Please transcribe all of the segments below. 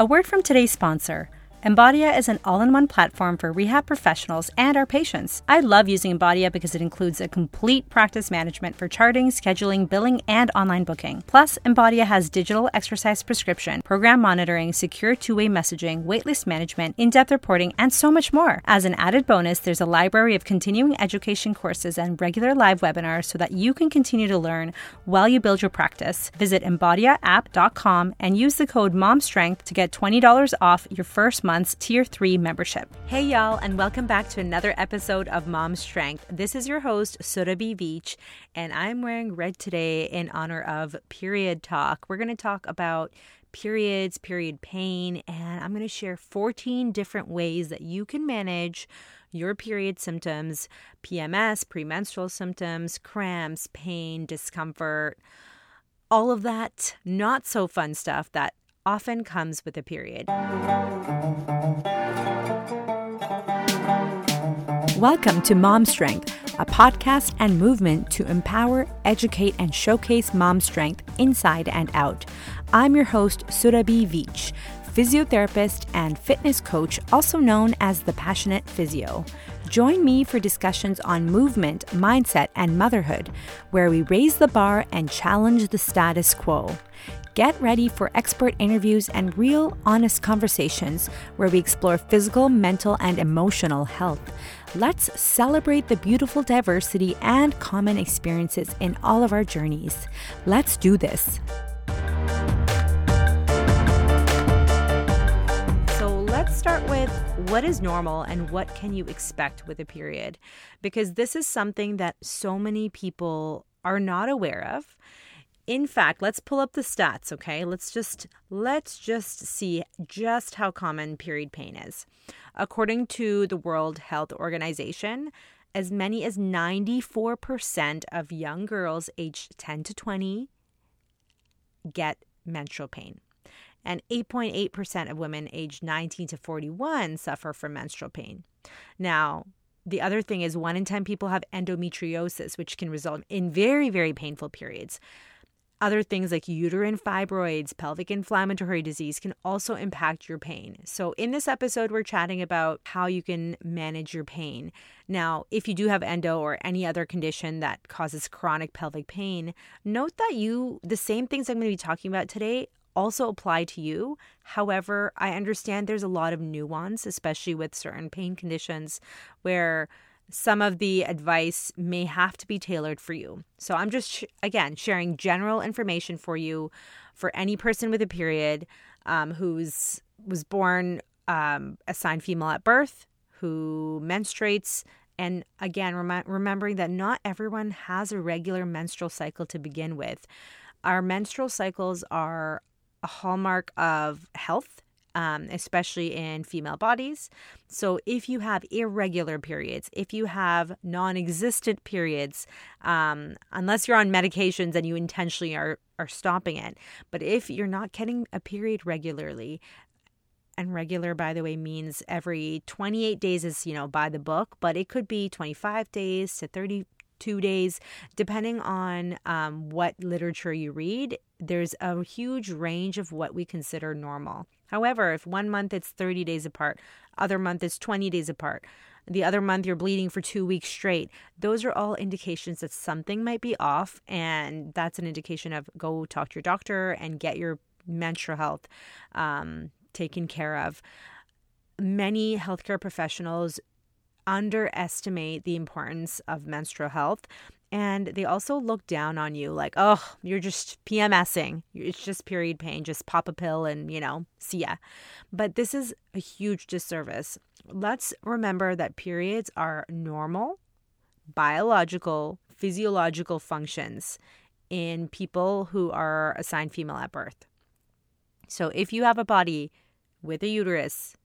A word from today's sponsor. Embodia is an all in one platform for rehab professionals and our patients. I love using Embodia because it includes a complete practice management for charting, scheduling, billing, and online booking. Plus, Embodia has digital exercise prescription, program monitoring, secure two way messaging, waitlist management, in depth reporting, and so much more. As an added bonus, there's a library of continuing education courses and regular live webinars so that you can continue to learn while you build your practice. Visit embodiaapp.com and use the code MOMSTRENGTH to get $20 off your first month month's Tier 3 membership. Hey, y'all, and welcome back to another episode of Mom Strength. This is your host, Surabhi Veitch, and I'm wearing red today in honor of Period Talk. We're going to talk about periods, period pain, and I'm going to share 14 different ways that you can manage your period symptoms, PMS, premenstrual symptoms, cramps, pain, discomfort, all of that not so fun stuff that often comes with a period. Welcome to Mom Strength, a podcast and movement to empower, educate, and showcase mom strength inside and out. I'm your host, Surabhi Veitch, physiotherapist and fitness coach, also known as the Passionate Physio. Join me for discussions on movement, mindset, and motherhood, where we raise the bar and challenge the status quo. Get ready for expert interviews and real, honest conversations where we explore physical, mental, and emotional health. Let's celebrate the beautiful diversity and common experiences in all of our journeys. Let's do this. So, let's start with what is normal and what can you expect with a period? Because this is something that so many people are not aware of in fact, let's pull up the stats, okay? Let's just let's just see just how common period pain is. According to the World Health Organization, as many as 94% of young girls aged 10 to 20 get menstrual pain. And 8.8% of women aged 19 to 41 suffer from menstrual pain. Now, the other thing is 1 in 10 people have endometriosis, which can result in very, very painful periods. Other things like uterine fibroids, pelvic inflammatory disease can also impact your pain. So, in this episode, we're chatting about how you can manage your pain. Now, if you do have endo or any other condition that causes chronic pelvic pain, note that you, the same things I'm going to be talking about today, also apply to you. However, I understand there's a lot of nuance, especially with certain pain conditions where some of the advice may have to be tailored for you. So I'm just, sh- again, sharing general information for you for any person with a period um, who's was born um, assigned female at birth, who menstruates, and again, rem- remembering that not everyone has a regular menstrual cycle to begin with. Our menstrual cycles are a hallmark of health um, especially in female bodies. So, if you have irregular periods, if you have non existent periods, um, unless you're on medications and you intentionally are, are stopping it, but if you're not getting a period regularly, and regular by the way means every 28 days is you know by the book but it could be 25 days to 30 two days, depending on um, what literature you read. There's a huge range of what we consider normal. However, if one month it's 30 days apart, other month it's 20 days apart, the other month you're bleeding for two weeks straight, those are all indications that something might be off. And that's an indication of go talk to your doctor and get your menstrual health um, taken care of. Many healthcare professionals underestimate the importance of menstrual health. And they also look down on you like, oh, you're just PMSing. It's just period pain. Just pop a pill and, you know, see ya. But this is a huge disservice. Let's remember that periods are normal, biological, physiological functions in people who are assigned female at birth. So if you have a body with a uterus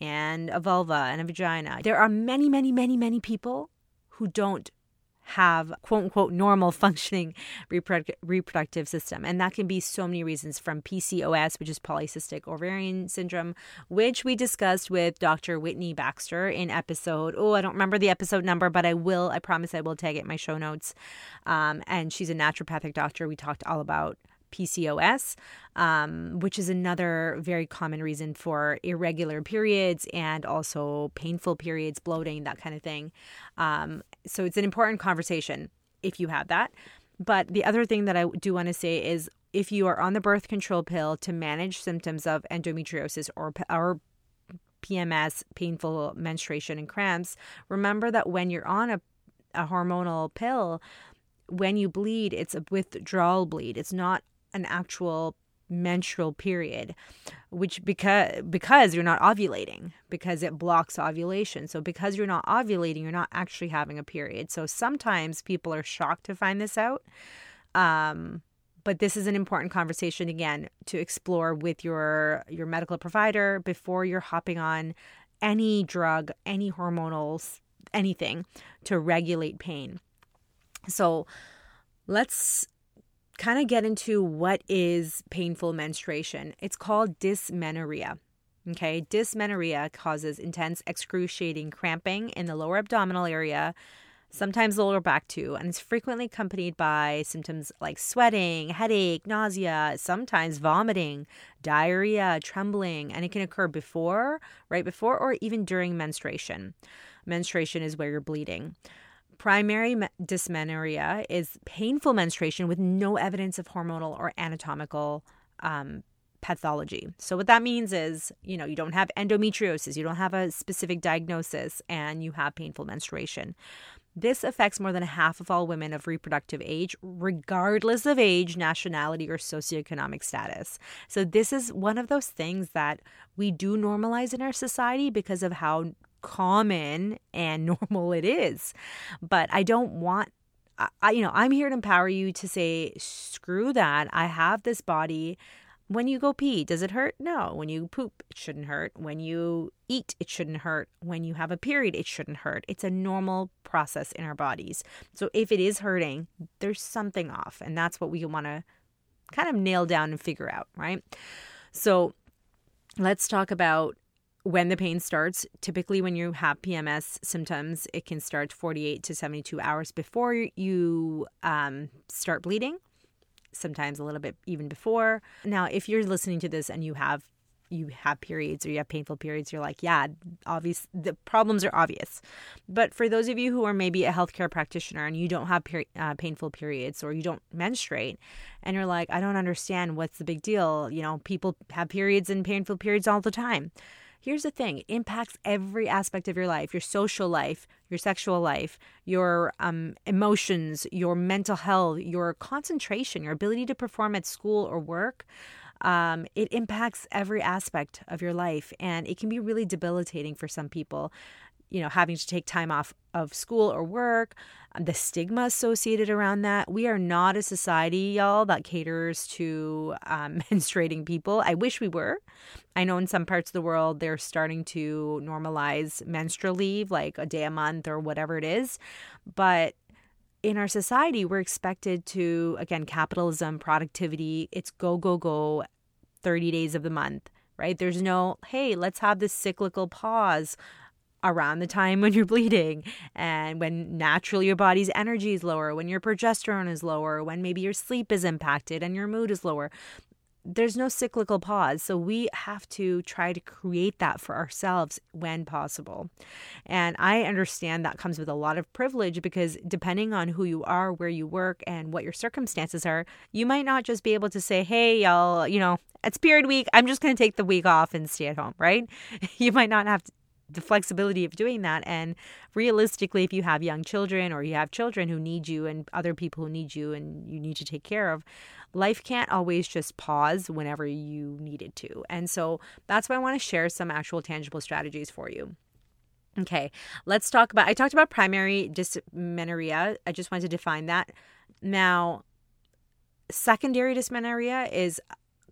and a vulva and a vagina. There are many, many, many, many people who don't have quote unquote normal functioning reproductive, reproductive system. And that can be so many reasons from PCOS, which is polycystic ovarian syndrome, which we discussed with Dr. Whitney Baxter in episode, oh, I don't remember the episode number, but I will, I promise I will tag it in my show notes. Um, and she's a naturopathic doctor. We talked all about PCOS, um, which is another very common reason for irregular periods and also painful periods, bloating, that kind of thing. Um, so it's an important conversation if you have that. But the other thing that I do want to say is if you are on the birth control pill to manage symptoms of endometriosis or, or PMS, painful menstruation, and cramps, remember that when you're on a, a hormonal pill, when you bleed, it's a withdrawal bleed. It's not an actual menstrual period which because because you're not ovulating because it blocks ovulation. So because you're not ovulating you're not actually having a period. So sometimes people are shocked to find this out. Um, but this is an important conversation again to explore with your your medical provider before you're hopping on any drug any hormonals anything to regulate pain. So let's kind of get into what is painful menstruation. It's called dysmenorrhea. Okay, dysmenorrhea causes intense, excruciating cramping in the lower abdominal area, sometimes the lower back too, and it's frequently accompanied by symptoms like sweating, headache, nausea, sometimes vomiting, diarrhea, trembling, and it can occur before, right before, or even during menstruation. Menstruation is where you're bleeding. Primary dysmenorrhea is painful menstruation with no evidence of hormonal or anatomical um, pathology. So, what that means is, you know, you don't have endometriosis, you don't have a specific diagnosis, and you have painful menstruation. This affects more than half of all women of reproductive age, regardless of age, nationality, or socioeconomic status. So, this is one of those things that we do normalize in our society because of how common and normal it is. But I don't want I, you know, I'm here to empower you to say, screw that. I have this body. When you go pee, does it hurt? No. When you poop, it shouldn't hurt. When you eat, it shouldn't hurt. When you have a period, it shouldn't hurt. It's a normal process in our bodies. So if it is hurting, there's something off. And that's what we want to kind of nail down and figure out, right? So let's talk about when the pain starts, typically when you have PMS symptoms, it can start 48 to 72 hours before you um, start bleeding, sometimes a little bit even before. Now, if you're listening to this and you have you have periods or you have painful periods, you're like, yeah, obvious. The problems are obvious. But for those of you who are maybe a healthcare practitioner and you don't have peri- uh, painful periods or you don't menstruate, and you're like, I don't understand what's the big deal. You know, people have periods and painful periods all the time. Here's the thing it impacts every aspect of your life your social life, your sexual life, your um, emotions, your mental health, your concentration, your ability to perform at school or work. Um, it impacts every aspect of your life, and it can be really debilitating for some people you know, having to take time off of school or work, the stigma associated around that. We are not a society, y'all, that caters to um, menstruating people. I wish we were. I know in some parts of the world they're starting to normalize menstrual leave, like a day a month or whatever it is. But in our society, we're expected to, again, capitalism, productivity, it's go, go, go 30 days of the month right? There's no, hey, let's have this cyclical pause around the time when you're bleeding and when naturally your body's energy is lower, when your progesterone is lower, when maybe your sleep is impacted and your mood is lower. There's no cyclical pause. So we have to try to create that for ourselves when possible. And I understand that comes with a lot of privilege because depending on who you are, where you work, and what your circumstances are, you might not just be able to say, hey, y'all, you know, it's period week. I'm just going to take the week off and stay at home, right? You might not have to the flexibility of doing that. And realistically, if you have young children or you have children who need you and other people who need you and you need to take care of, life can't always just pause whenever you need it to. And so that's why I want to share some actual tangible strategies for you. Okay, let's talk about. I talked about primary dysmenorrhea. I just wanted to define that. Now, secondary dysmenorrhea is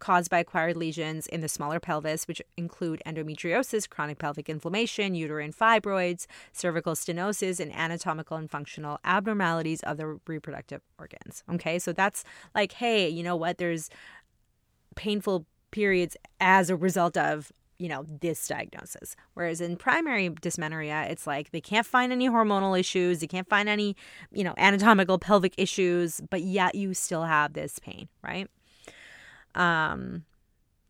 caused by acquired lesions in the smaller pelvis, which include endometriosis, chronic pelvic inflammation, uterine fibroids, cervical stenosis, and anatomical and functional abnormalities of the reproductive organs. Okay, so that's like, hey, you know what? There's painful periods as a result of you know this diagnosis whereas in primary dysmenorrhea it's like they can't find any hormonal issues they can't find any you know anatomical pelvic issues but yet you still have this pain right Um,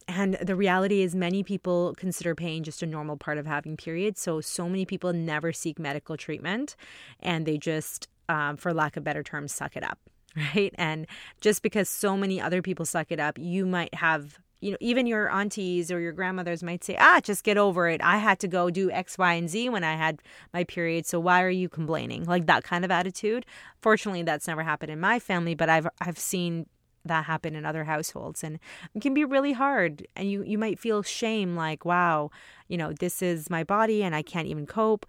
and the reality is, many people consider pain just a normal part of having periods. So, so many people never seek medical treatment and they just, um, for lack of better terms, suck it up. Right. And just because so many other people suck it up, you might have you know, even your aunties or your grandmothers might say, ah, just get over it. I had to go do X, Y, and Z when I had my period. So why are you complaining? Like that kind of attitude. Fortunately, that's never happened in my family, but I've I've seen that happen in other households and it can be really hard and you you might feel shame like wow you know this is my body and I can't even cope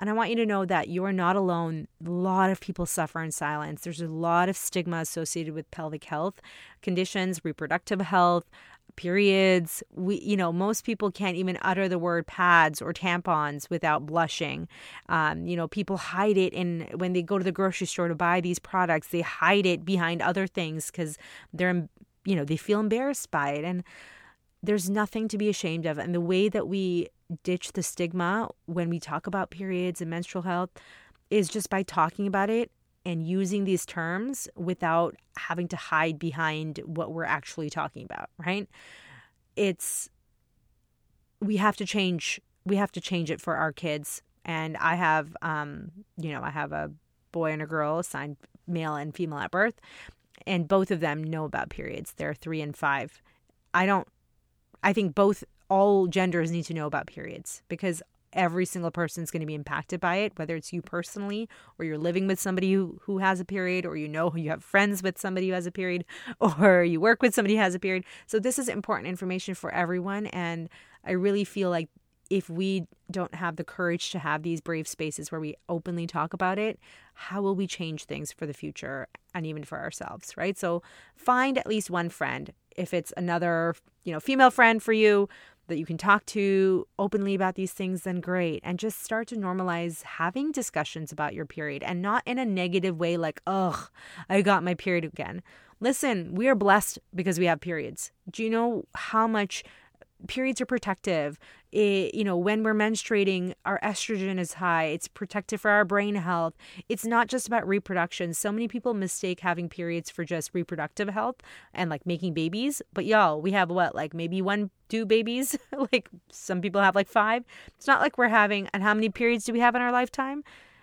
and I want you to know that you are not alone. A lot of people suffer in silence. There's a lot of stigma associated with pelvic health conditions, reproductive health, periods. We, you know, most people can't even utter the word pads or tampons without blushing. Um, you know, people hide it, and when they go to the grocery store to buy these products, they hide it behind other things because they're, you know, they feel embarrassed by it. And there's nothing to be ashamed of. And the way that we ditch the stigma when we talk about periods and menstrual health is just by talking about it and using these terms without having to hide behind what we're actually talking about, right? It's we have to change we have to change it for our kids. And I have um, you know, I have a boy and a girl assigned male and female at birth, and both of them know about periods. They're 3 and 5. I don't I think both all genders need to know about periods because every single person is going to be impacted by it, whether it's you personally or you're living with somebody who, who has a period, or you know you have friends with somebody who has a period, or you work with somebody who has a period. So, this is important information for everyone. And I really feel like if we don't have the courage to have these brave spaces where we openly talk about it, how will we change things for the future and even for ourselves, right? So, find at least one friend. If it's another, you know, female friend for you, that you can talk to openly about these things, then great. And just start to normalize having discussions about your period and not in a negative way like, ugh, I got my period again. Listen, we are blessed because we have periods. Do you know how much periods are protective? It, you know, when we're menstruating, our estrogen is high. It's protective for our brain health. It's not just about reproduction. So many people mistake having periods for just reproductive health and like making babies. But y'all, we have what, like maybe one, two babies? like some people have like five. It's not like we're having, and how many periods do we have in our lifetime?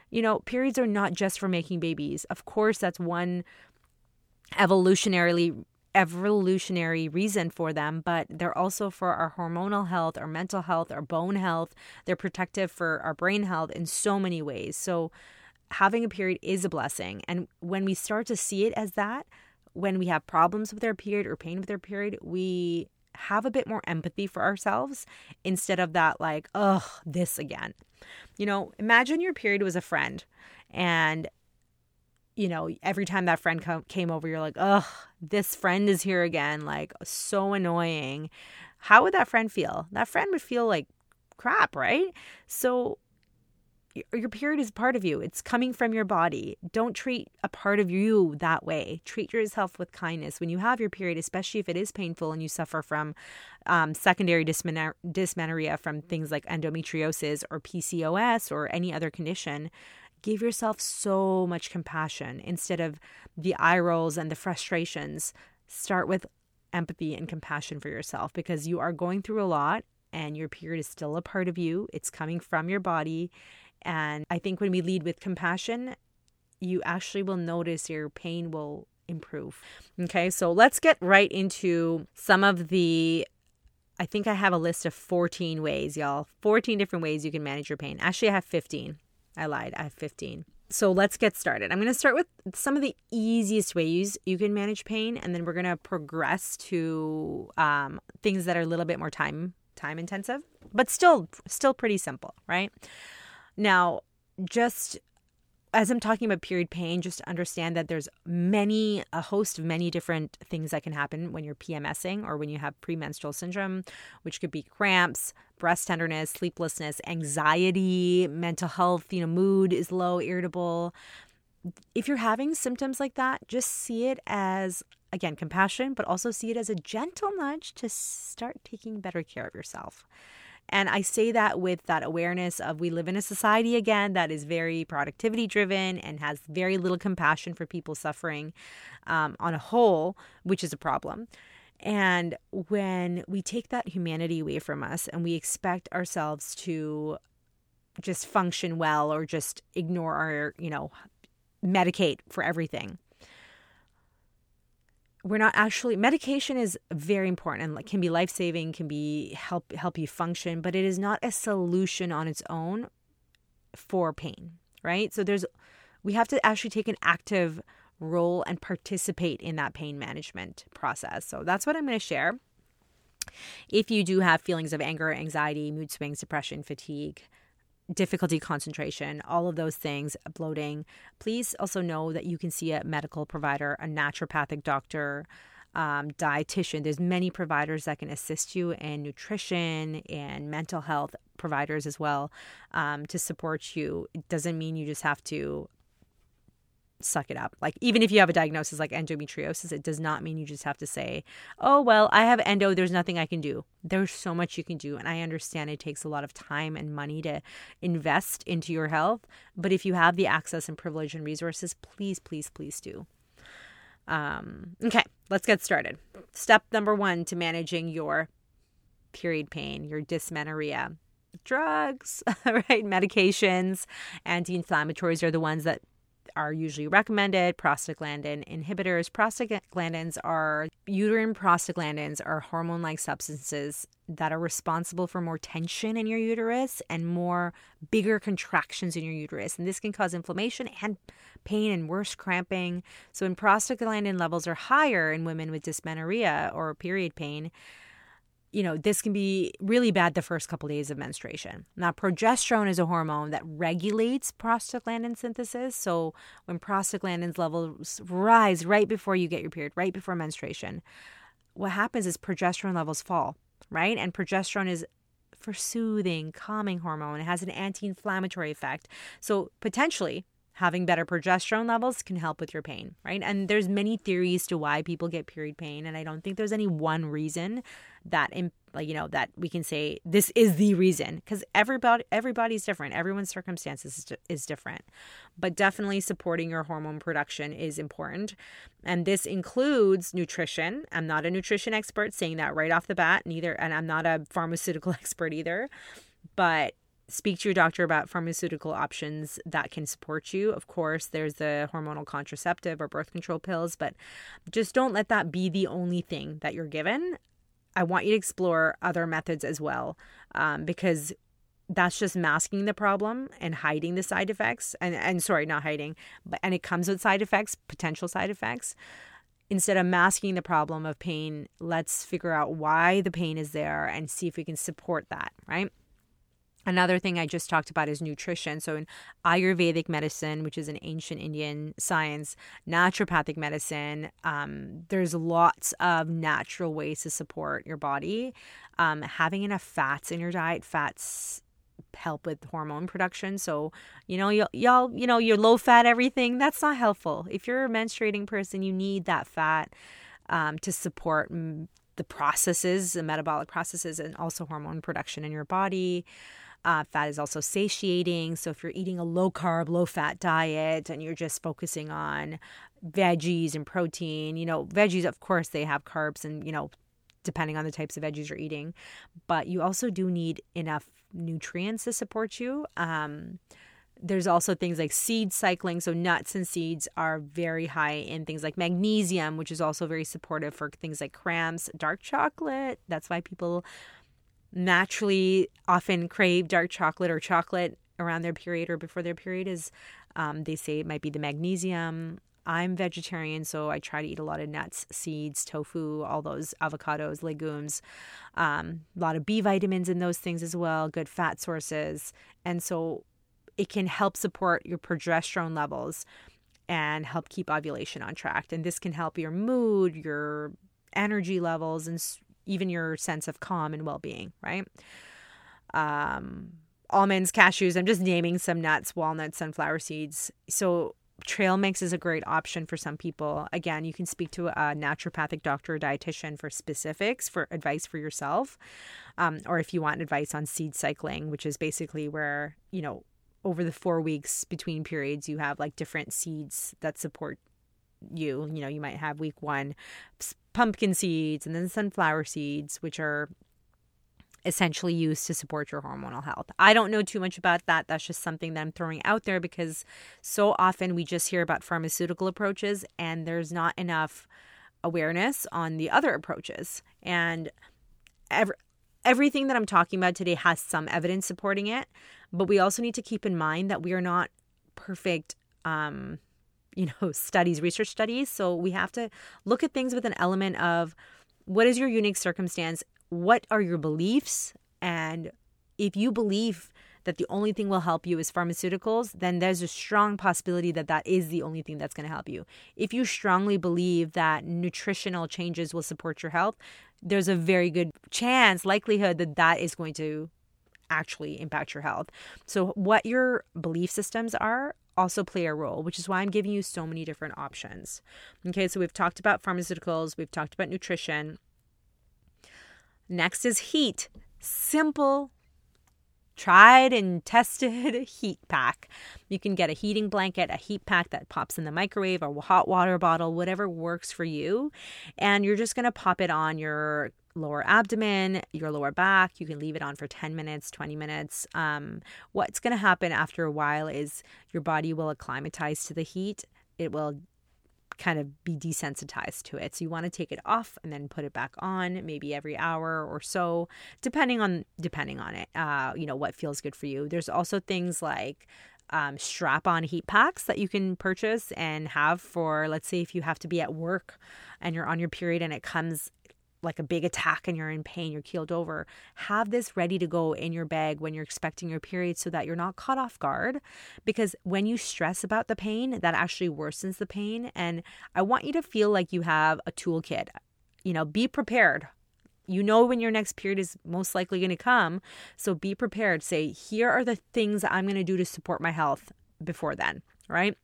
You know, periods are not just for making babies. Of course, that's one evolutionarily evolutionary reason for them, but they're also for our hormonal health, our mental health, our bone health. They're protective for our brain health in so many ways. So, having a period is a blessing. And when we start to see it as that, when we have problems with our period or pain with our period, we have a bit more empathy for ourselves instead of that, like, ugh, this again. You know, imagine your period was a friend and you know, every time that friend came over, you're like, ugh, this friend is here again. Like, so annoying. How would that friend feel? That friend would feel like crap, right? So, your period is part of you. It's coming from your body. Don't treat a part of you that way. Treat yourself with kindness. When you have your period, especially if it is painful and you suffer from um, secondary dysmenorrhea from things like endometriosis or PCOS or any other condition, give yourself so much compassion instead of the eye rolls and the frustrations. Start with empathy and compassion for yourself because you are going through a lot and your period is still a part of you. It's coming from your body. And I think when we lead with compassion, you actually will notice your pain will improve. Okay, so let's get right into some of the. I think I have a list of 14 ways, y'all. 14 different ways you can manage your pain. Actually, I have 15. I lied. I have 15. So let's get started. I'm going to start with some of the easiest ways you can manage pain, and then we're going to progress to um, things that are a little bit more time time intensive, but still still pretty simple, right? Now, just as I'm talking about period pain, just understand that there's many, a host of many different things that can happen when you're PMSing or when you have premenstrual syndrome, which could be cramps, breast tenderness, sleeplessness, anxiety, mental health, you know, mood is low, irritable. If you're having symptoms like that, just see it as, again, compassion, but also see it as a gentle nudge to start taking better care of yourself. And I say that with that awareness of we live in a society again that is very productivity driven and has very little compassion for people suffering um, on a whole, which is a problem. And when we take that humanity away from us and we expect ourselves to just function well or just ignore our, you know, medicate for everything. We're not actually medication is very important and can be life-saving, can be help help you function, but it is not a solution on its own for pain, right? So there's we have to actually take an active role and participate in that pain management process. So that's what I'm going to share. If you do have feelings of anger, anxiety, mood swings, depression, fatigue, difficulty concentration, all of those things, bloating, please also know that you can see a medical provider, a naturopathic doctor, um, dietitian. There's many providers that can assist you in nutrition and mental health providers as well um, to support you. It doesn't mean you just have to suck it up. Like even if you have a diagnosis like endometriosis, it does not mean you just have to say, "Oh, well, I have endo, there's nothing I can do." There's so much you can do, and I understand it takes a lot of time and money to invest into your health, but if you have the access and privilege and resources, please, please, please do. Um, okay, let's get started. Step number 1 to managing your period pain, your dysmenorrhea. Drugs, right? Medications, anti inflammatories are the ones that are usually recommended. Prostaglandin inhibitors. Prostaglandins are uterine prostaglandins are hormone-like substances that are responsible for more tension in your uterus and more bigger contractions in your uterus. And this can cause inflammation and pain and worse cramping. So when prostaglandin levels are higher in women with dysmenorrhea or period pain, you know, this can be really bad the first couple of days of menstruation. Now, progesterone is a hormone that regulates prostaglandin synthesis. So, when prostaglandins levels rise right before you get your period, right before menstruation, what happens is progesterone levels fall, right? And progesterone is for soothing, calming hormone. It has an anti-inflammatory effect. So, potentially, having better progesterone levels can help with your pain, right? And there's many theories to why people get period pain, and I don't think there's any one reason that like you know that we can say this is the reason because everybody everybody's different. Everyone's circumstances is, is different. But definitely supporting your hormone production is important. And this includes nutrition. I'm not a nutrition expert saying that right off the bat neither and i'm not a pharmaceutical expert either. But speak to your doctor about pharmaceutical options that can support you. Of course, there's the hormonal contraceptive or birth control pills, but just don't let that be the only thing that you're given. I want you to explore other methods as well um, because that's just masking the problem and hiding the side effects and and sorry not hiding but and it comes with side effects potential side effects instead of masking the problem of pain let's figure out why the pain is there and see if we can support that right Another thing I just talked about is nutrition. So, in Ayurvedic medicine, which is an ancient Indian science, naturopathic medicine, um, there's lots of natural ways to support your body. Um, having enough fats in your diet, fats help with hormone production. So, you know, y'all, y'all, you know, your low fat everything, that's not helpful. If you're a menstruating person, you need that fat um, to support the processes, the metabolic processes, and also hormone production in your body. Uh, fat is also satiating. So if you're eating a low carb, low fat diet and you're just focusing on veggies and protein, you know, veggies, of course, they have carbs and, you know, depending on the types of veggies you're eating, but you also do need enough nutrients to support you. Um, there's also things like seed cycling. So, nuts and seeds are very high in things like magnesium, which is also very supportive for things like cramps. Dark chocolate, that's why people naturally often crave dark chocolate or chocolate around their period or before their period is um, they say it might be the magnesium. I'm vegetarian so i try to eat a lot of nuts seeds tofu all those avocados legumes um, a lot of b vitamins in those things as well good fat sources. And so it can help support your progesterone levels and help keep ovulation on track. And this can help your mood your energy levels and even your sense of calm and well being, right? Um, almonds, cashews, I'm just naming some nuts, walnuts, sunflower seeds. So, trail mix is a great option for some people. Again, you can speak to a naturopathic doctor or dietitian for specifics, for advice for yourself. Um, or if you want advice on seed cycling, which is basically where, you know, over the four weeks between periods, you have like different seeds that support you. You know, you might have week one pumpkin seeds and then sunflower seeds, which are essentially used to support your hormonal health. I don't know too much about that. That's just something that I'm throwing out there because so often we just hear about pharmaceutical approaches and there's not enough awareness on the other approaches. And every, everything that I'm talking about today has some evidence supporting it, but we also need to keep in mind that we are not perfect um, you know, studies, research studies. So we have to look at things with an element of what is your unique circumstance? What are your beliefs? And if you believe that the only thing will help you is pharmaceuticals, then there's a strong possibility that that is the only thing that's going to help you. If you strongly believe that nutritional changes will support your health, there's a very good chance, likelihood that that is going to actually impact your health. So, what your belief systems are also play a role, which is why I'm giving you so many different options. Okay, so we've talked about pharmaceuticals, we've talked about nutrition. Next is heat. Simple, tried and tested heat pack. You can get a heating blanket, a heat pack that pops in the microwave, a hot water bottle, whatever works for you. And you're just going to pop it on your lower abdomen, your lower back. You can leave it on for 10 minutes, 20 minutes. Um, what's going to happen after a while is your body will acclimatize to the heat. It will kind of be desensitized to it. So you want to take it off and then put it back on maybe every hour or so depending on depending on it. Uh, you know what feels good for you. There's also things like um, strap on heat packs that you can purchase and have for, let's say, if you have to be at work and you're on your period and it comes like a big attack and you're in pain, you're keeled over, have this ready to go in your bag when you're expecting your period so that you're not caught off guard. Because when you stress about the pain, that actually worsens the pain. And I want you to feel like you have a toolkit. You know, be prepared. You know when your next period is most likely going to come. So be prepared. Say, here are the things I'm going to do to support my health before then, right?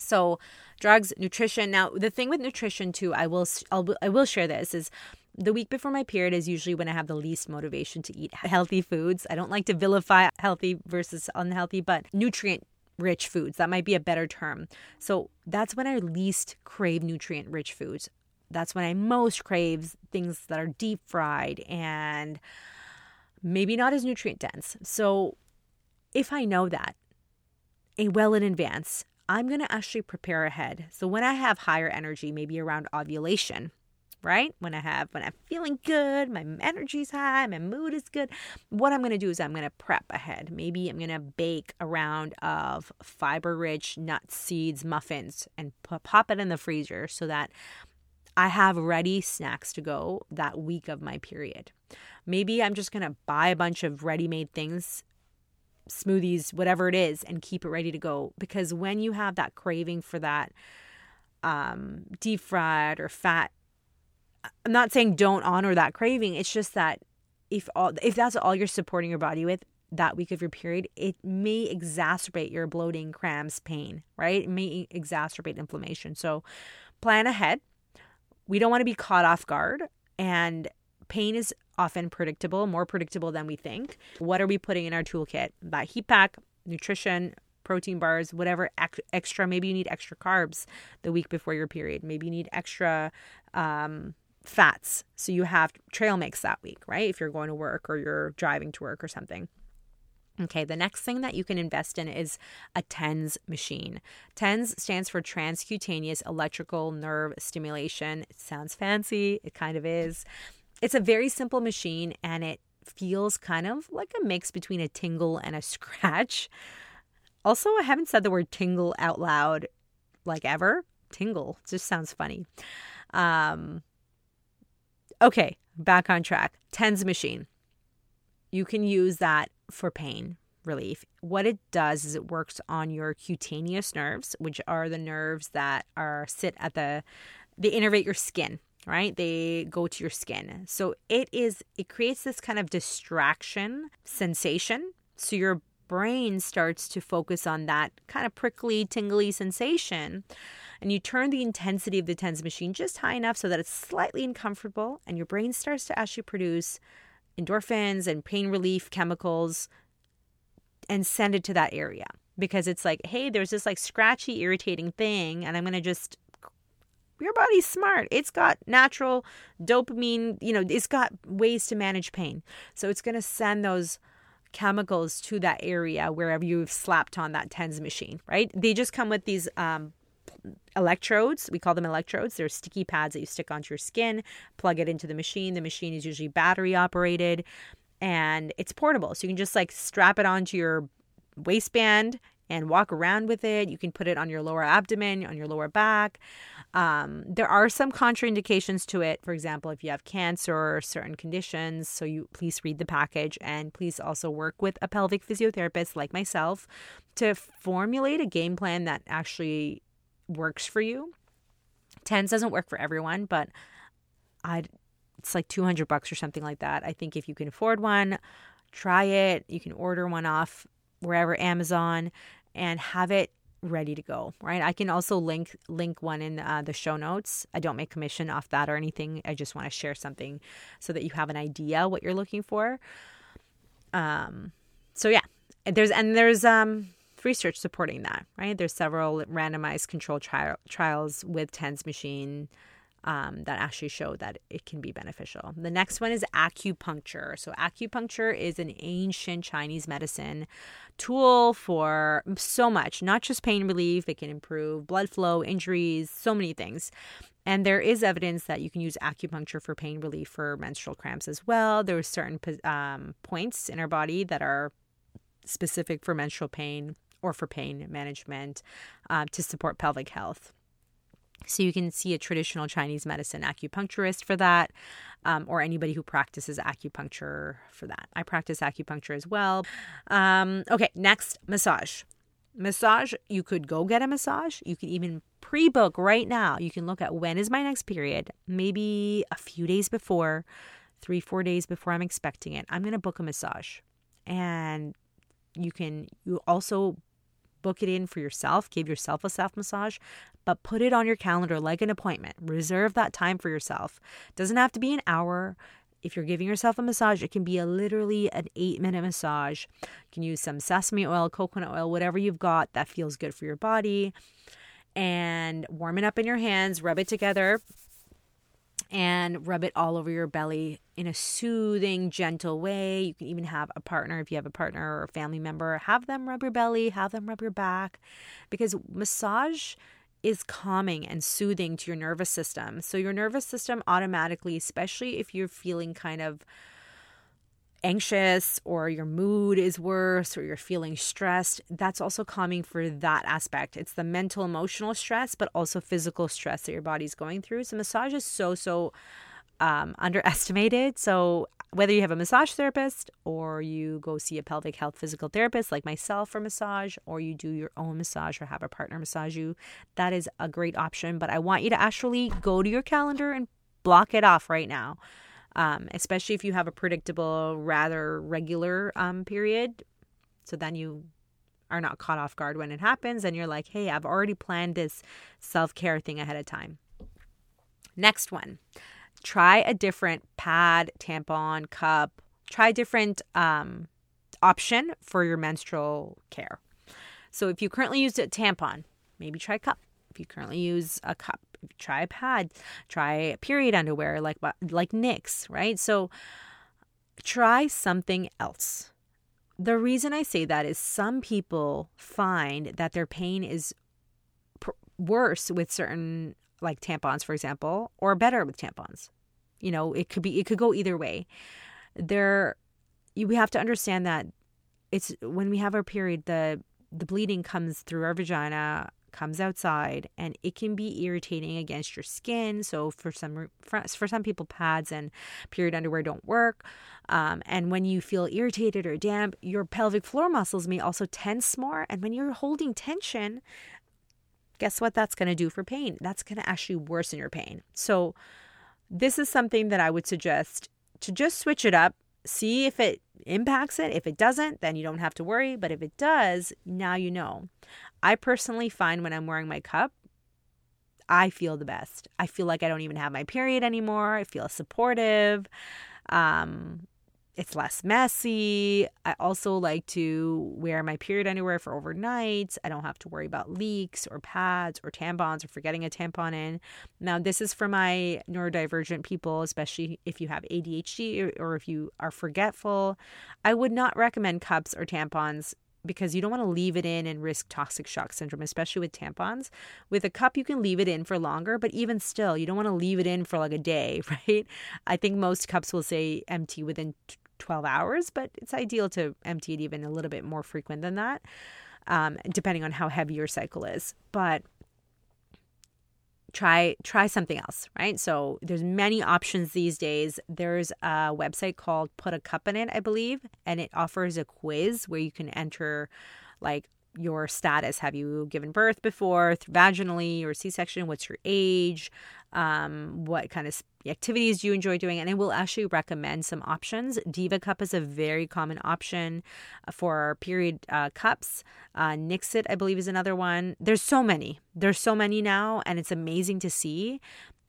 So, drugs, nutrition. Now, the thing with nutrition too, I will I'll, I will share this is the week before my period is usually when I have the least motivation to eat healthy foods. I don't like to vilify healthy versus unhealthy, but nutrient rich foods. That might be a better term. So, that's when I least crave nutrient rich foods. That's when I most crave things that are deep fried and maybe not as nutrient dense. So, if I know that a well in advance, I'm going to actually prepare ahead. So when I have higher energy, maybe around ovulation, right? When I have, when I'm feeling good, my energy's high, my mood is good, what I'm going to do is I'm going to prep ahead. Maybe I'm going to bake a round of fiber rich nuts, seeds, muffins, and pop it in the freezer so that I have ready snacks to go that week of my period. Maybe I'm just going to buy a bunch of ready made things smoothies, whatever it is, and keep it ready to go. Because when you have that craving for that um, deep fried or fat, I'm not saying don't honor that craving. It's just that if all if that's all you're supporting your body with that week of your period, it may exacerbate your bloating, cramps, pain, right? It may exacerbate inflammation. So plan ahead. We don't want to be caught off guard. And pain is often predictable, more predictable than we think. What are we putting in our toolkit? That heat pack, nutrition, protein bars, whatever extra. Maybe you need extra carbs the week before your period. Maybe you need extra um, fats. So you have trail mix that week, right? If you're going to work or you're driving to work or something. Okay, the next thing that you can invest in is a TENS machine. TENS stands for transcutaneous electrical nerve stimulation. It sounds fancy, it kind of is. It's a very simple machine and it feels kind of like a mix between a tingle and a scratch. Also, I haven't said the word tingle out loud like ever. Tingle just sounds funny. Um, okay, back on track. TENS machine. You can use that for pain relief. What it does is it works on your cutaneous nerves, which are the nerves that are sit at the they innervate your skin right? They go to your skin. So it is, it creates this kind of distraction sensation. So your brain starts to focus on that kind of prickly, tingly sensation. And you turn the intensity of the TENS machine just high enough so that it's slightly uncomfortable. And your brain starts to actually produce endorphins and pain relief chemicals and send it to that area because it's like, hey, there's this like scratchy, irritating thing, and I'm going to just your body's smart. It's got natural dopamine, you know, it's got ways to manage pain. So it's going to send those chemicals to that area wherever you've slapped on that TENS machine, right? They just come with these um, electrodes. We call them electrodes. They're sticky pads that you stick onto your skin, plug it into the machine. The machine is usually battery operated and it's portable. So you can just like strap it onto your waistband and walk around with it. You can put it on your lower abdomen, on your lower back. Um, there are some contraindications to it. For example, if you have cancer or certain conditions, so you please read the package and please also work with a pelvic physiotherapist like myself to formulate a game plan that actually works for you. TENS doesn't work for everyone, but I it's like 200 bucks or something like that. I think if you can afford one, try it. You can order one off wherever Amazon and have it ready to go right? I can also link link one in uh, the show notes. I don't make commission off that or anything. I just want to share something so that you have an idea what you're looking for. Um so yeah there's and there's um research supporting that right? There's several randomized controlled trial, trials with tens machine um, that actually show that it can be beneficial. The next one is acupuncture. So, acupuncture is an ancient Chinese medicine tool for so much, not just pain relief, it can improve blood flow, injuries, so many things. And there is evidence that you can use acupuncture for pain relief for menstrual cramps as well. There are certain um, points in our body that are specific for menstrual pain or for pain management uh, to support pelvic health. So you can see a traditional Chinese medicine acupuncturist for that, um, or anybody who practices acupuncture for that. I practice acupuncture as well. Um, okay, next massage. Massage, you could go get a massage. You could even pre book right now. You can look at when is my next period, maybe a few days before, three, four days before I'm expecting it. I'm going to book a massage. And you can, you also book it in for yourself, give yourself a self massage, but put it on your calendar like an appointment. Reserve that time for yourself. Doesn't have to be an hour. If you're giving yourself a massage, it can be a literally an eight minute massage. You can use some sesame oil, coconut oil, whatever you've got that feels good for your body. And warm it up in your hands, rub it together, and rub it all over your belly in a soothing, gentle way. You can even have a partner, if you have a partner or a family member, have them rub your belly, have them rub your back, because massage is calming and soothing to your nervous system. So, your nervous system automatically, especially if you're feeling kind of anxious or your mood is worse or you're feeling stressed, that's also calming for that aspect. It's the mental, emotional stress, but also physical stress that your body's going through. So, massage is so, so um, underestimated. So, whether you have a massage therapist or you go see a pelvic health physical therapist like myself for massage, or you do your own massage or have a partner massage you, that is a great option. But I want you to actually go to your calendar and block it off right now um, especially if you have a predictable, rather regular um, period. So then you are not caught off guard when it happens and you're like, hey, I've already planned this self care thing ahead of time. Next one try a different pad, tampon, cup, try different um, option for your menstrual care. So if you currently use a tampon, maybe try cup. You currently use a cup, try a pad, try period underwear like like Knix, right? So try something else. The reason I say that is some people find that their pain is pr- worse with certain like tampons for example or better with tampons. You know, it could be it could go either way. There we have to understand that it's when we have our period the the bleeding comes through our vagina comes outside and it can be irritating against your skin so for some for some people pads and period underwear don't work um, and when you feel irritated or damp your pelvic floor muscles may also tense more and when you're holding tension guess what that's going to do for pain that's going to actually worsen your pain so this is something that i would suggest to just switch it up see if it impacts it. If it doesn't, then you don't have to worry. But if it does, now you know. I personally find when I'm wearing my cup, I feel the best. I feel like I don't even have my period anymore. I feel supportive. Um, it's less messy. I also like to wear my period underwear for overnight. I don't have to worry about leaks or pads or tampons or forgetting a tampon in. Now, this is for my neurodivergent people, especially if you have ADHD or, or if you are forgetful. I would not recommend cups or tampons because you don't want to leave it in and risk toxic shock syndrome, especially with tampons. With a cup, you can leave it in for longer, but even still, you don't want to leave it in for like a day, right? I think most cups will say empty within 12 hours, but it's ideal to empty it even a little bit more frequent than that, um, depending on how heavy your cycle is. But try try something else right? So there's many options these days. There's a website called put a cup in it i believe and it offers a quiz where you can enter like your status. Have you given birth before, vaginally or C section? What's your age? Um, what kind of activities do you enjoy doing? And it will actually recommend some options. Diva Cup is a very common option for period uh, cups. Uh, Nixit, I believe, is another one. There's so many. There's so many now, and it's amazing to see.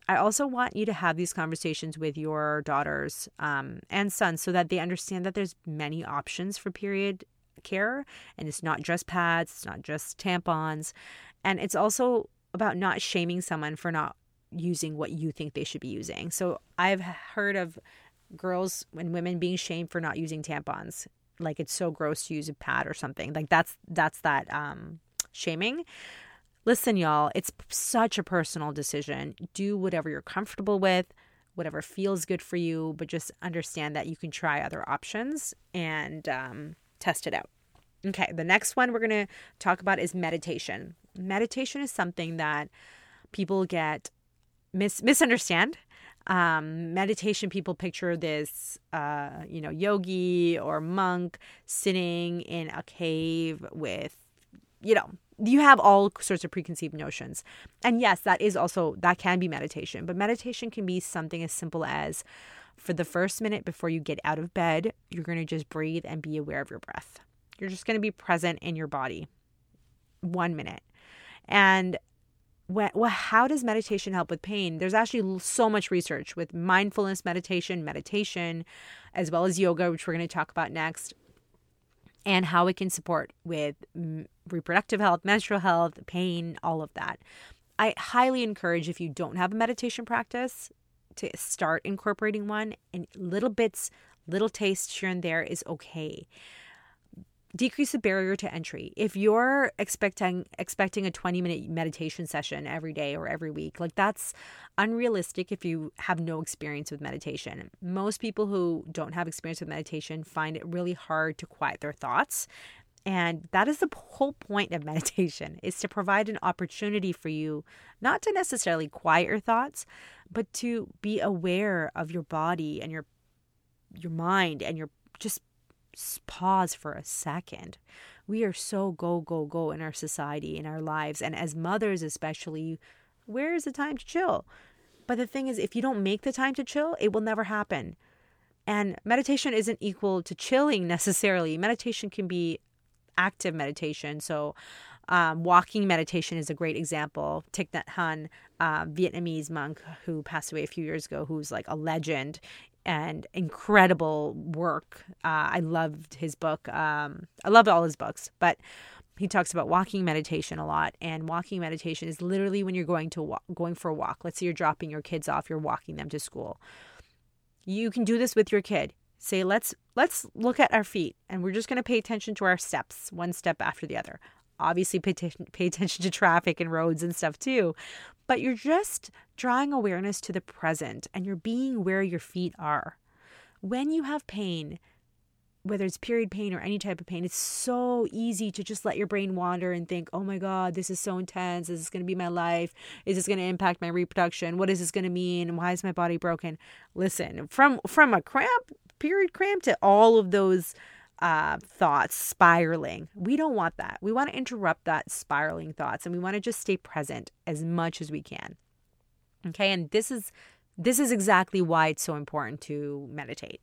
I also want you to have these conversations with your daughters um, and sons so that they understand that there's many options for period care. And it's not just pads, it's not just tampons. And it's also about not shaming someone for not using what you think they should be using. So I've heard of girls and women being shamed for not using tampons. Like it's so gross to use a pad or something. Like that's that's that um shaming. Listen, y'all, it's such a personal decision. Do whatever you're comfortable with, whatever feels good for you, but just understand that you can try other options and um, test it out. Okay, the next one we're going to talk about is meditation. Meditation is something that people get mis- misunderstand. Um, meditation, people picture this, uh, you know, yogi or monk sitting in a cave with, you know, you have all sorts of preconceived notions. And yes, that is also, that can be meditation, but meditation can be something as simple as for the first minute before you get out of bed, you're going to just breathe and be aware of your breath. You're just going to be present in your body. One minute. And well, how does meditation help with pain? There's actually so much research with mindfulness meditation, meditation, as well as yoga, which we're going to talk about next, and how it can support with reproductive health, menstrual health, pain, all of that. I highly encourage if you don't have a meditation practice to start incorporating one and little bits, little tastes here and there is okay. Decrease the barrier to entry. If you're expecting expecting a 20 minute meditation session every day or every week, like that's unrealistic if you have no experience with meditation. Most people who don't have experience with meditation find it really hard to quiet their thoughts and that is the whole point of meditation is to provide an opportunity for you not to necessarily quiet your thoughts, but to be aware of your body and your your mind and your just pause for a second. We are so go go go in our society in our lives and as mothers especially, where is the time to chill? But the thing is if you don't make the time to chill, it will never happen. And meditation isn't equal to chilling necessarily. Meditation can be active meditation. So, um, walking meditation is a great example. Thich Nhat Hanh, uh, Vietnamese monk who passed away a few years ago, who's like a legend and incredible work. Uh, I loved his book. Um, I loved all his books, but he talks about walking meditation a lot. And walking meditation is literally when you're going to walk, going for a walk. Let's say you're dropping your kids off, you're walking them to school. You can do this with your kid say let's let's look at our feet and we're just going to pay attention to our steps one step after the other obviously pay, t- pay attention to traffic and roads and stuff too but you're just drawing awareness to the present and you're being where your feet are when you have pain whether it's period pain or any type of pain, it's so easy to just let your brain wander and think, oh my God, this is so intense. Is this going to be my life? Is this going to impact my reproduction? What is this going to mean? Why is my body broken? Listen, from from a cramp, period cramp to all of those uh, thoughts spiraling. We don't want that. We want to interrupt that spiraling thoughts and we want to just stay present as much as we can. Okay, and this is this is exactly why it's so important to meditate.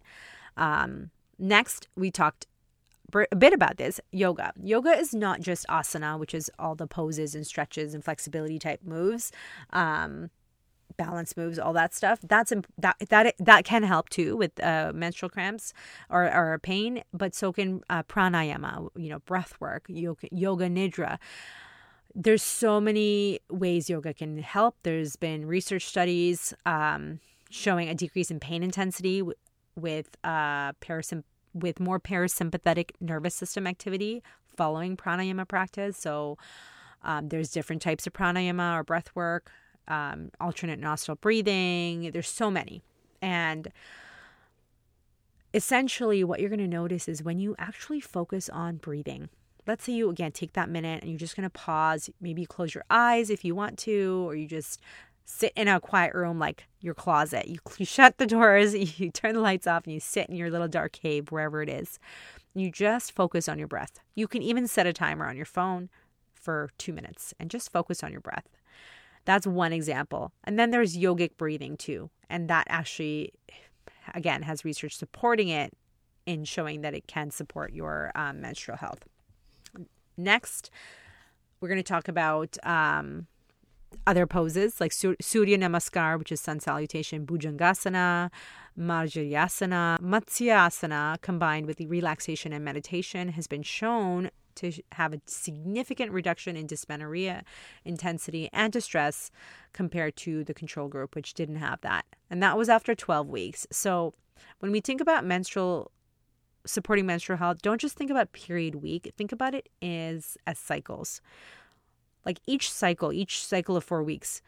Um, Next, we talked a bit about this yoga. Yoga is not just asana, which is all the poses and stretches and flexibility type moves. Um, balance moves, all that stuff. That's that that that can help too with uh, menstrual cramps or, or pain, but so can uh, pranayama, you know, breath work, yoga, yoga nidra. There's so many ways yoga can help. There's been research studies um, showing a decrease in pain intensity w- with uh, parasymp- with more parasympathetic nervous system activity following pranayama practice. So um, there's different types of pranayama or breath work um, alternate nostril breathing. There's so many. And essentially, what you're going to notice is when you actually focus on breathing. Let's say you again take that minute and you're just going to pause. Maybe you close your eyes if you want to, or you just sit in a quiet room like your closet. You, you shut the doors, you turn the lights off, and you sit in your little dark cave, wherever it is. You just focus on your breath. You can even set a timer on your phone for two minutes and just focus on your breath. That's one example. And then there's yogic breathing too. And that actually, again, has research supporting it in showing that it can support your um, menstrual health. Next, we're going to talk about um, other poses like Surya Namaskar, which is sun salutation, Bhujangasana, Marjaryasana, Matsyasana, combined with the relaxation and meditation, has been shown to have a significant reduction in dysmenorrhea intensity and distress compared to the control group, which didn't have that. And that was after 12 weeks. So when we think about menstrual supporting menstrual health, don't just think about period week, think about it as as cycles. Like each cycle, each cycle of 4 weeks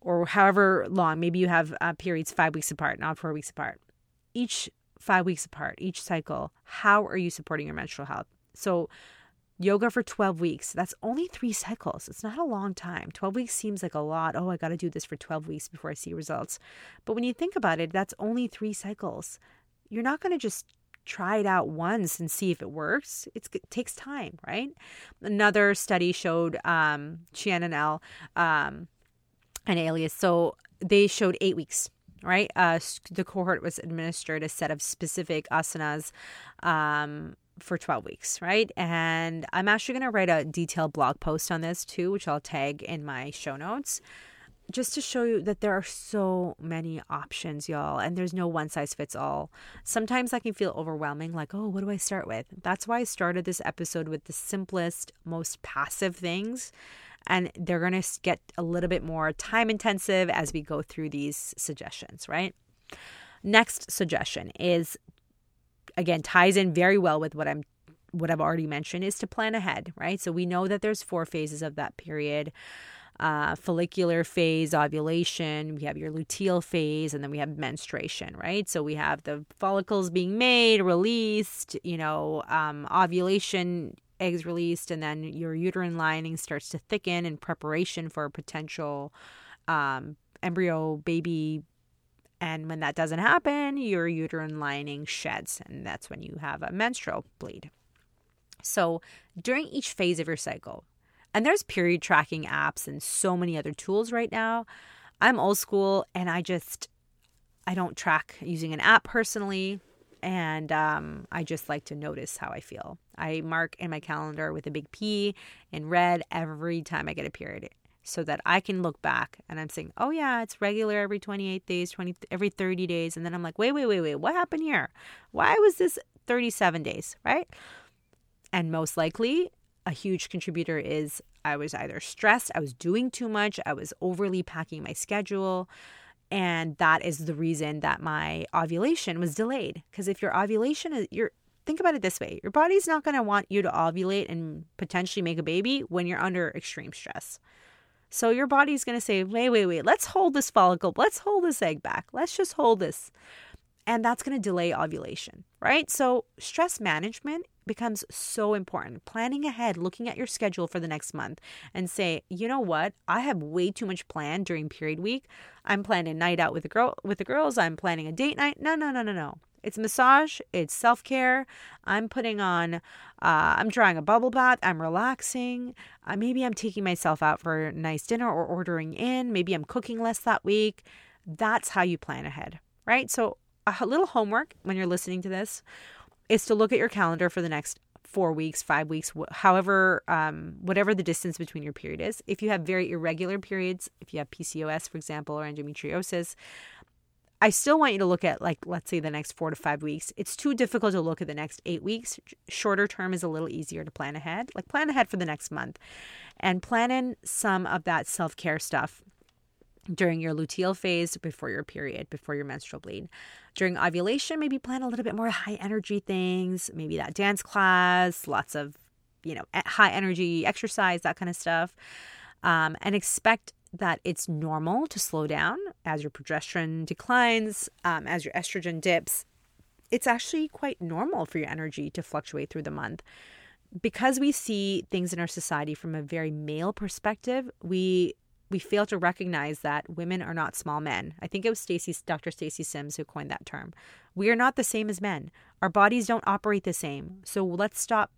or however long, maybe you have uh, periods 5 weeks apart, not 4 weeks apart. Each 5 weeks apart, each cycle, how are you supporting your menstrual health? So yoga for 12 weeks. That's only three cycles. It's not a long time. 12 weeks seems like a lot. Oh, I got to do this for 12 weeks before I see results. But when you think about it, that's only three cycles. You're not going to just try it out once and see if it works. It's, it takes time, right? Another study showed um, Chien and L um, and Alias. So they showed eight weeks right? Uh, the cohort was administered a set of specific asanas um, for 12 weeks, right? And I'm actually going to write a detailed blog post on this too, which I'll tag in my show notes, just to show you that there are so many options, y'all, and there's no one size fits all. Sometimes I can feel overwhelming, like, oh, what do I start with? That's why I started this episode with the simplest, most passive things. And they're going to get a little bit more time intensive as we go through these suggestions, right? Next suggestion is again ties in very well with what I'm what I've already mentioned is to plan ahead, right? So we know that there's four phases of that period. Uh, follicular phase, ovulation, we have your luteal phase, and then we have menstruation, right? So we have the follicles being made, released, you know, um, ovulation, eggs released, and then your uterine lining starts to thicken in preparation for a potential um, embryo baby and when that doesn't happen, your uterine lining sheds, and that's when you have a menstrual bleed. So, during each phase of your cycle, and there's period tracking apps and so many other tools right now. I'm old school and I just I don't track using an app personally and um, I just like to notice how I feel. I mark in my calendar with a big P in red every time I get a period so that I can look back and I'm saying, oh, yeah, it's regular every 28 days, 20, every 30 days. And then I'm like, wait, wait, wait, wait, what happened here? Why was this 37 days, right? And most likely, a huge contributor is I was either stressed, I was doing too much, I was overly packing my schedule. And that is the reason that my ovulation was delayed. Because if your ovulation is, you're, think about it this way your body's not going to want you to ovulate and potentially make a baby when you're under extreme stress. So your body's going to say, wait, wait, wait, let's hold this follicle. Let's hold this egg back. Let's just hold this. And that's going to delay ovulation, right? So stress management becomes so important. Planning ahead, looking at your schedule for the next month and say, you know what? I have way too much planned during period week. I'm planning a night out with the girl with the girls. I'm planning a date night. No, no, no, no, no. It's massage, it's self care. I'm putting on, uh, I'm drawing a bubble bath, I'm relaxing. Uh, maybe I'm taking myself out for a nice dinner or ordering in. Maybe I'm cooking less that week. That's how you plan ahead, right? So, a little homework when you're listening to this is to look at your calendar for the next four weeks, five weeks, however, um, whatever the distance between your period is. If you have very irregular periods, if you have PCOS, for example, or endometriosis, I still want you to look at, like, let's say the next four to five weeks. It's too difficult to look at the next eight weeks. Shorter term is a little easier to plan ahead, like, plan ahead for the next month and plan in some of that self care stuff during your luteal phase before your period, before your menstrual bleed. During ovulation, maybe plan a little bit more high energy things, maybe that dance class, lots of, you know, high energy exercise, that kind of stuff. Um, and expect that it's normal to slow down as your progesterone declines, um, as your estrogen dips. It's actually quite normal for your energy to fluctuate through the month. Because we see things in our society from a very male perspective, we we fail to recognize that women are not small men. I think it was Dr. Stacy Sims who coined that term. We are not the same as men. Our bodies don't operate the same. So let's stop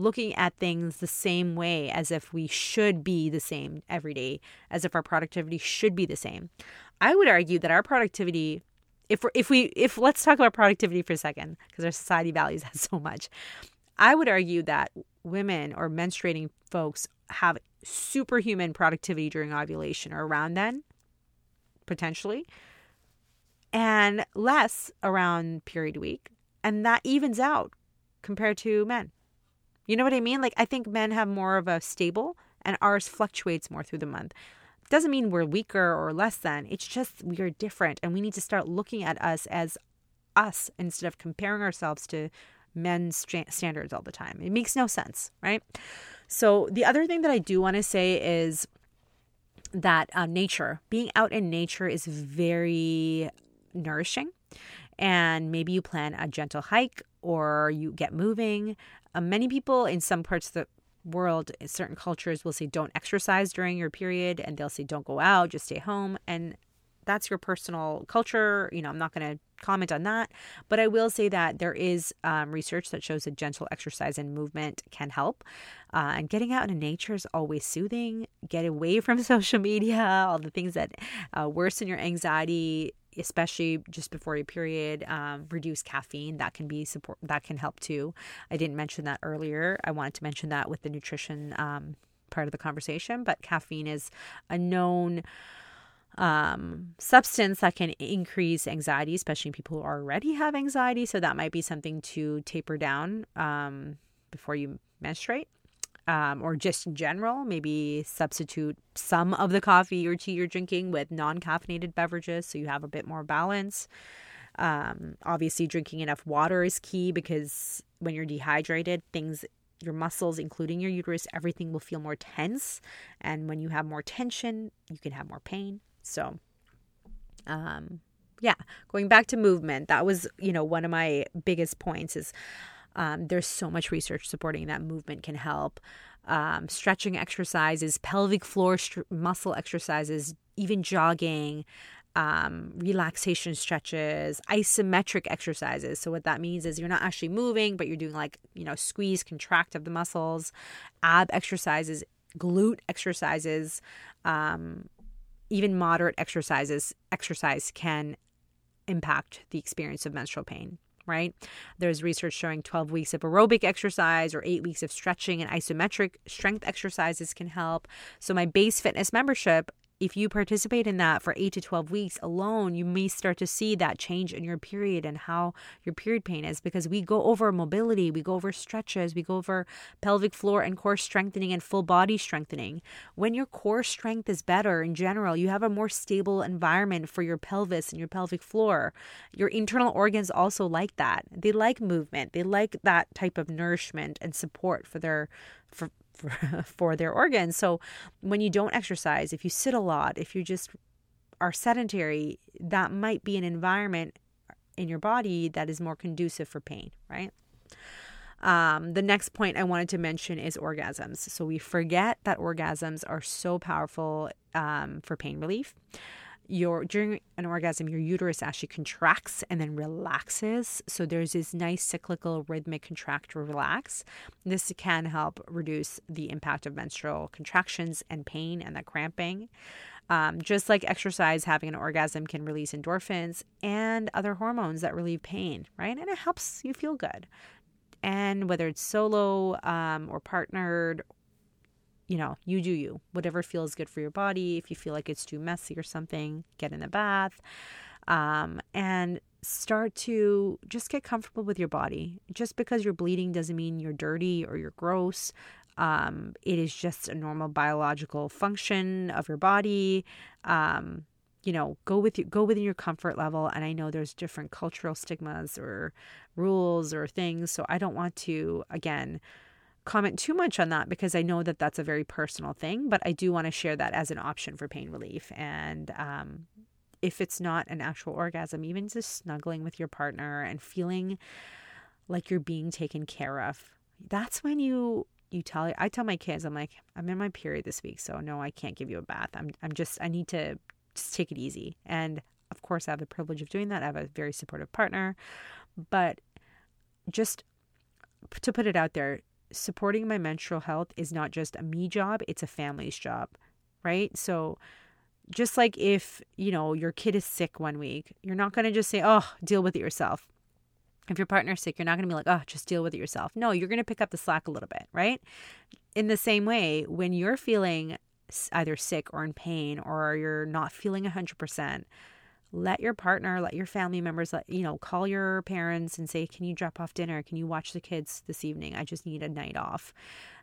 looking at things the same way as if we should be the same every day, as if our productivity should be the same. I would argue that our productivity if if we if let's talk about productivity for a second because our society values that so much. I would argue that women or menstruating folks have superhuman productivity during ovulation or around then, potentially, and less around period week. And that evens out compared to men. You know what I mean? Like, I think men have more of a stable and ours fluctuates more through the month. Doesn't mean we're weaker or less than. It's just we are different and we need to start looking at us as us instead of comparing ourselves to men's standards all the time. It makes no sense, right? So, the other thing that I do want to say is that uh, nature, being out in nature is very nourishing. And maybe you plan a gentle hike or you get moving. Uh, many people in some parts of the world, certain cultures, will say don't exercise during your period and they'll say don't go out, just stay home. And that's your personal culture. You know, I'm not going to comment on that. But I will say that there is um, research that shows that gentle exercise and movement can help. Uh, and getting out in nature is always soothing. Get away from social media, all the things that uh, worsen your anxiety, especially just before your period. Um, reduce caffeine. That can be support. That can help too. I didn't mention that earlier. I wanted to mention that with the nutrition um, part of the conversation. But caffeine is a known um, substance that can increase anxiety, especially in people who already have anxiety. So that might be something to taper down um, before you menstruate. Um, or just in general, maybe substitute some of the coffee or tea you're drinking with non caffeinated beverages so you have a bit more balance. Um, obviously, drinking enough water is key because when you're dehydrated, things your muscles, including your uterus, everything will feel more tense. And when you have more tension, you can have more pain. So, um, yeah, going back to movement, that was, you know, one of my biggest points is um, there's so much research supporting that movement can help. Um, stretching exercises, pelvic floor muscle exercises, even jogging, um, relaxation stretches, isometric exercises. So what that means is you're not actually moving, but you're doing like you know squeeze, contract of the muscles, ab exercises, glute exercises, um, even moderate exercises exercise can impact the experience of menstrual pain right? There's research showing 12 weeks of aerobic exercise or 8 weeks of stretching and isometric strength exercises can help. So my base fitness membership if you participate in that for 8 to 12 weeks alone, you may start to see that change in your period and how your period pain is because we go over mobility, we go over stretches, we go over pelvic floor and core strengthening and full body strengthening. When your core strength is better in general, you have a more stable environment for your pelvis and your pelvic floor. Your internal organs also like that. They like movement, they like that type of nourishment and support for their for for, their organs. So when you don't exercise, if you sit a lot, if you just are sedentary, that might be an environment in your body that is more conducive for pain, right? Um, the next point I wanted to mention is orgasms. So we forget that orgasms are so powerful um, for pain relief your during an orgasm your uterus actually contracts and then relaxes. So there's this nice cyclical rhythmic contract relax. This can help reduce the impact of menstrual contractions and pain and the cramping. Um, just like exercise having an orgasm can release endorphins and other hormones that relieve pain right? And it helps you feel good. And whether it's solo um, or partnered, you know, you do you. Whatever feels good for your body. If you feel like it's too messy or something, get in the bath. Um, and start to just get comfortable with your body. Just because you're bleeding doesn't mean you're dirty or you're gross. Um, it is just a normal biological function of your body. Um, you know, go with you, go within your comfort level. And I know there's different cultural stigmas or rules or things, so I don't want to again comment too much on that because I know that that's a very personal thing. But I do want to share that as an option for pain relief and um, if it's not an actual orgasm, even just snuggling with your partner and feeling like you're being taken care of. That's when you you tell I tell my kids I'm like I'm in my period this week, so no, I can't give you a bath. I'm I'm just I need to just take it easy. And of course, I have the privilege of doing that. I have a very supportive partner, but just to put it out there, supporting my menstrual health is not just a me job, it's a family's job, right? So just like if, you know, your kid is sick one week, you're not going to just say, "Oh, deal with it yourself." If your partner's sick, you're not going to be like, "Oh, just deal with it yourself." No, you're going to pick up the slack a little bit, right? In the same way, when you're feeling either sick or in pain or you're not feeling 100%, let your partner, let your family members, let you know, call your parents and say, "Can you drop off dinner? Can you watch the kids this evening? I just need a night off."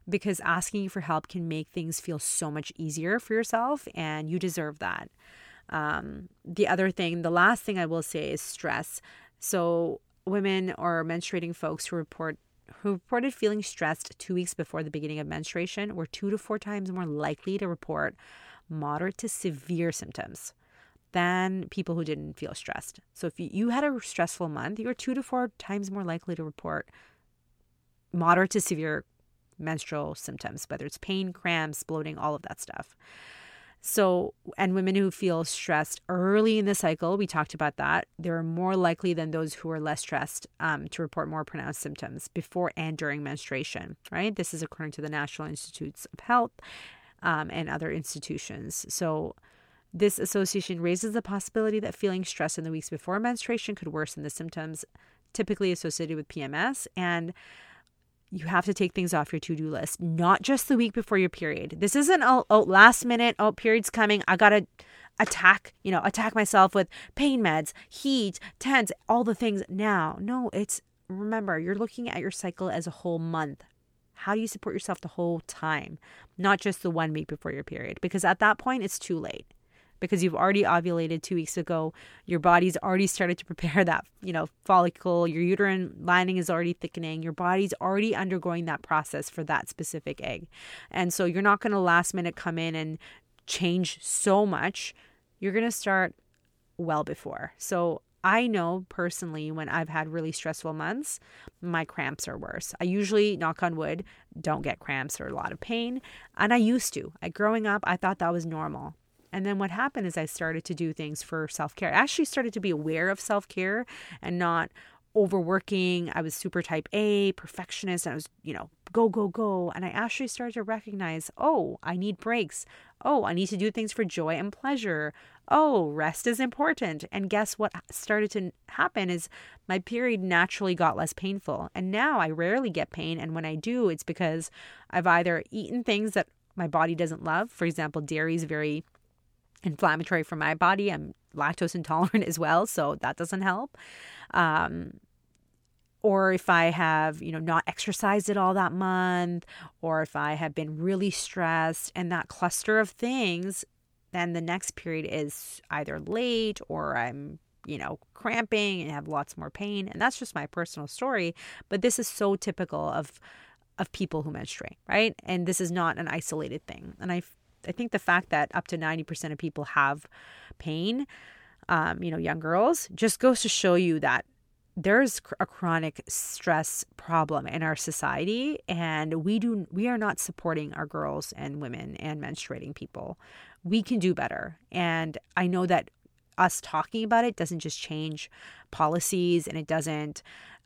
Because asking for help can make things feel so much easier for yourself, and you deserve that. Um, the other thing, the last thing I will say is stress. So, women or menstruating folks who report who reported feeling stressed two weeks before the beginning of menstruation were two to four times more likely to report moderate to severe symptoms than people who didn't feel stressed. So if you had a stressful month, you're two to four times more likely to report moderate to severe menstrual symptoms, whether it's pain, cramps, bloating, all of that stuff. So, and women who feel stressed early in the cycle, we talked about that, they're more likely than those who are less stressed um, to report more pronounced symptoms before and during menstruation, right? This is according to the National Institutes of Health um, and other institutions. So, this association raises the possibility that feeling stress in the weeks before menstruation could worsen the symptoms typically associated with PMS. And you have to take things off your to-do list not just the week before your period. This isn't oh, oh last minute oh period's coming i gotta attack you know attack myself with pain meds heat TENS all the things now. No it's remember you're looking at your cycle as a whole month. How do you support yourself the whole time not just the one week before your period? Because at that point it's too late because you've already ovulated two weeks ago. Your body's already started to prepare that, you know, follicle. Your uterine lining is already thickening. Your body's already undergoing that process for that specific egg. And so you're not going to last minute come in and change so much. You're going to start well before. So I know personally when I've had really stressful months, my cramps are worse. I usually, knock on wood, don't get cramps or a lot of pain. And I used to. I, growing up, I thought that was normal. And then what happened is I started to do things for self care. I actually started to be aware of self care and not overworking. I was super type A, perfectionist, and I was, you know, go, go, go. And I actually started to recognize, oh, I need breaks. Oh, I need to do things for joy and pleasure. Oh, rest is important. And guess what started to happen is my period naturally got less painful. And now I rarely get pain. And when I do, it's because I've either eaten things that my body doesn't love. For example, dairy is very inflammatory for my body. I'm lactose intolerant as well, so that doesn't help. Um, or if I have, you know, not exercised at all that month, or if I have been really stressed and that cluster of things, then the next period is either late or I'm, you know, cramping and have lots more pain. And that's just my personal story. But this is so typical of of people who menstruate, right? And this is not an isolated thing. And I I think the fact that up to 90% of people have pain, um, you know, young girls, just goes to show you that there's a chronic stress problem in our society and we do we are not supporting our girls and women and menstruating people. We can do better. And i know that us talking about it doesn't just change policies and it doesn't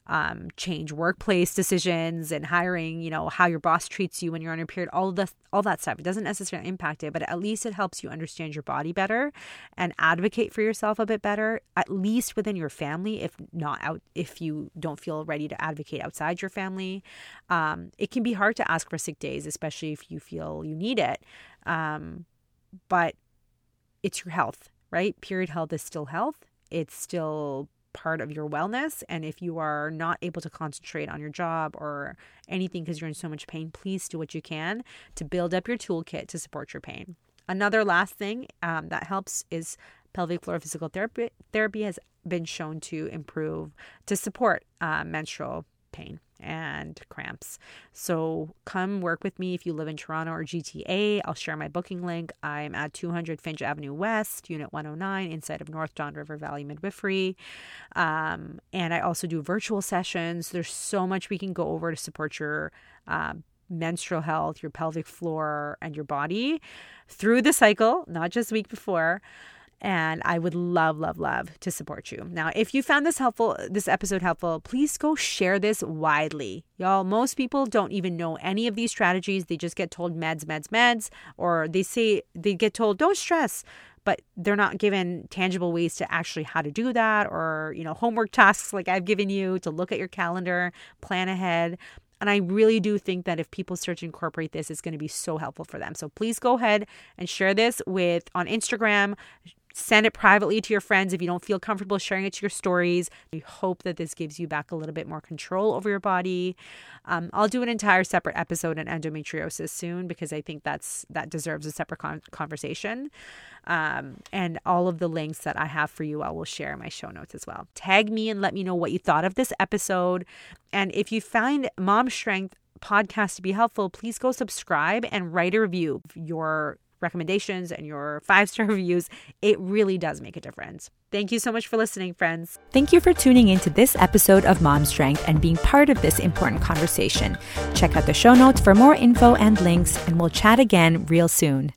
um, change workplace decisions and hiring, you know, how your boss treats you when you're on your period, all the, all that stuff. It doesn't necessarily impact it, but at least it helps you understand your body better and advocate for yourself a bit better, at least within your family, if not out, if you don't feel ready to advocate outside your family. Um, it can be hard to ask for sick days, especially if you feel you need it. Um, but it's your health, right? Period health is still health. It's still part of your wellness. And if you are not able to concentrate on your job or anything because you're in so much pain, please do what you can to build up your toolkit to support your pain. Another last thing um, that helps is pelvic floor physical therapy. Therapy has been shown to improve, to support uh, menstrual pain and cramps. So come work with me if you live in Toronto or GTA. I'll share my booking link. I'm at 200 Finch Avenue West, Unit 109, inside of North Don River Valley Midwifery. Um, and I also do virtual sessions. There's so much we can go over to support your. Uh, menstrual health, your pelvic floor, and your body through the cycle, not just week before and I would love, love, love to support you. Now, if you found this helpful, this episode helpful, please go share this widely. Y'all, most people don't even know any of these strategies. They just get told meds, meds, meds, or they say they get told don't stress, but they're not given tangible ways to actually how to do that or, you know, homework tasks like I've given you to look at your calendar, plan ahead. And I really do think that if people start to incorporate this, it's going to be so helpful for them. So please go ahead and share this with on Instagram, Send it privately to your friends if you don't feel comfortable sharing it to your stories. We hope that this gives you back a little bit more control over your body. Um, I'll do an entire separate episode on endometriosis soon because I think that's that deserves a separate con- conversation. Um, and all of the links that I have for you, I will share in my show notes as well. Tag me and let me know what you thought of this episode. And if you find Mom Strength podcast to be helpful, please go subscribe and write a review. Your recommendations and your five star reviews, it really does make a difference. Thank you so much for listening, friends. Thank you for tuning into this episode of Mom Strength and being part of this important conversation. Check out the show notes for more info and links, and we'll chat again real soon.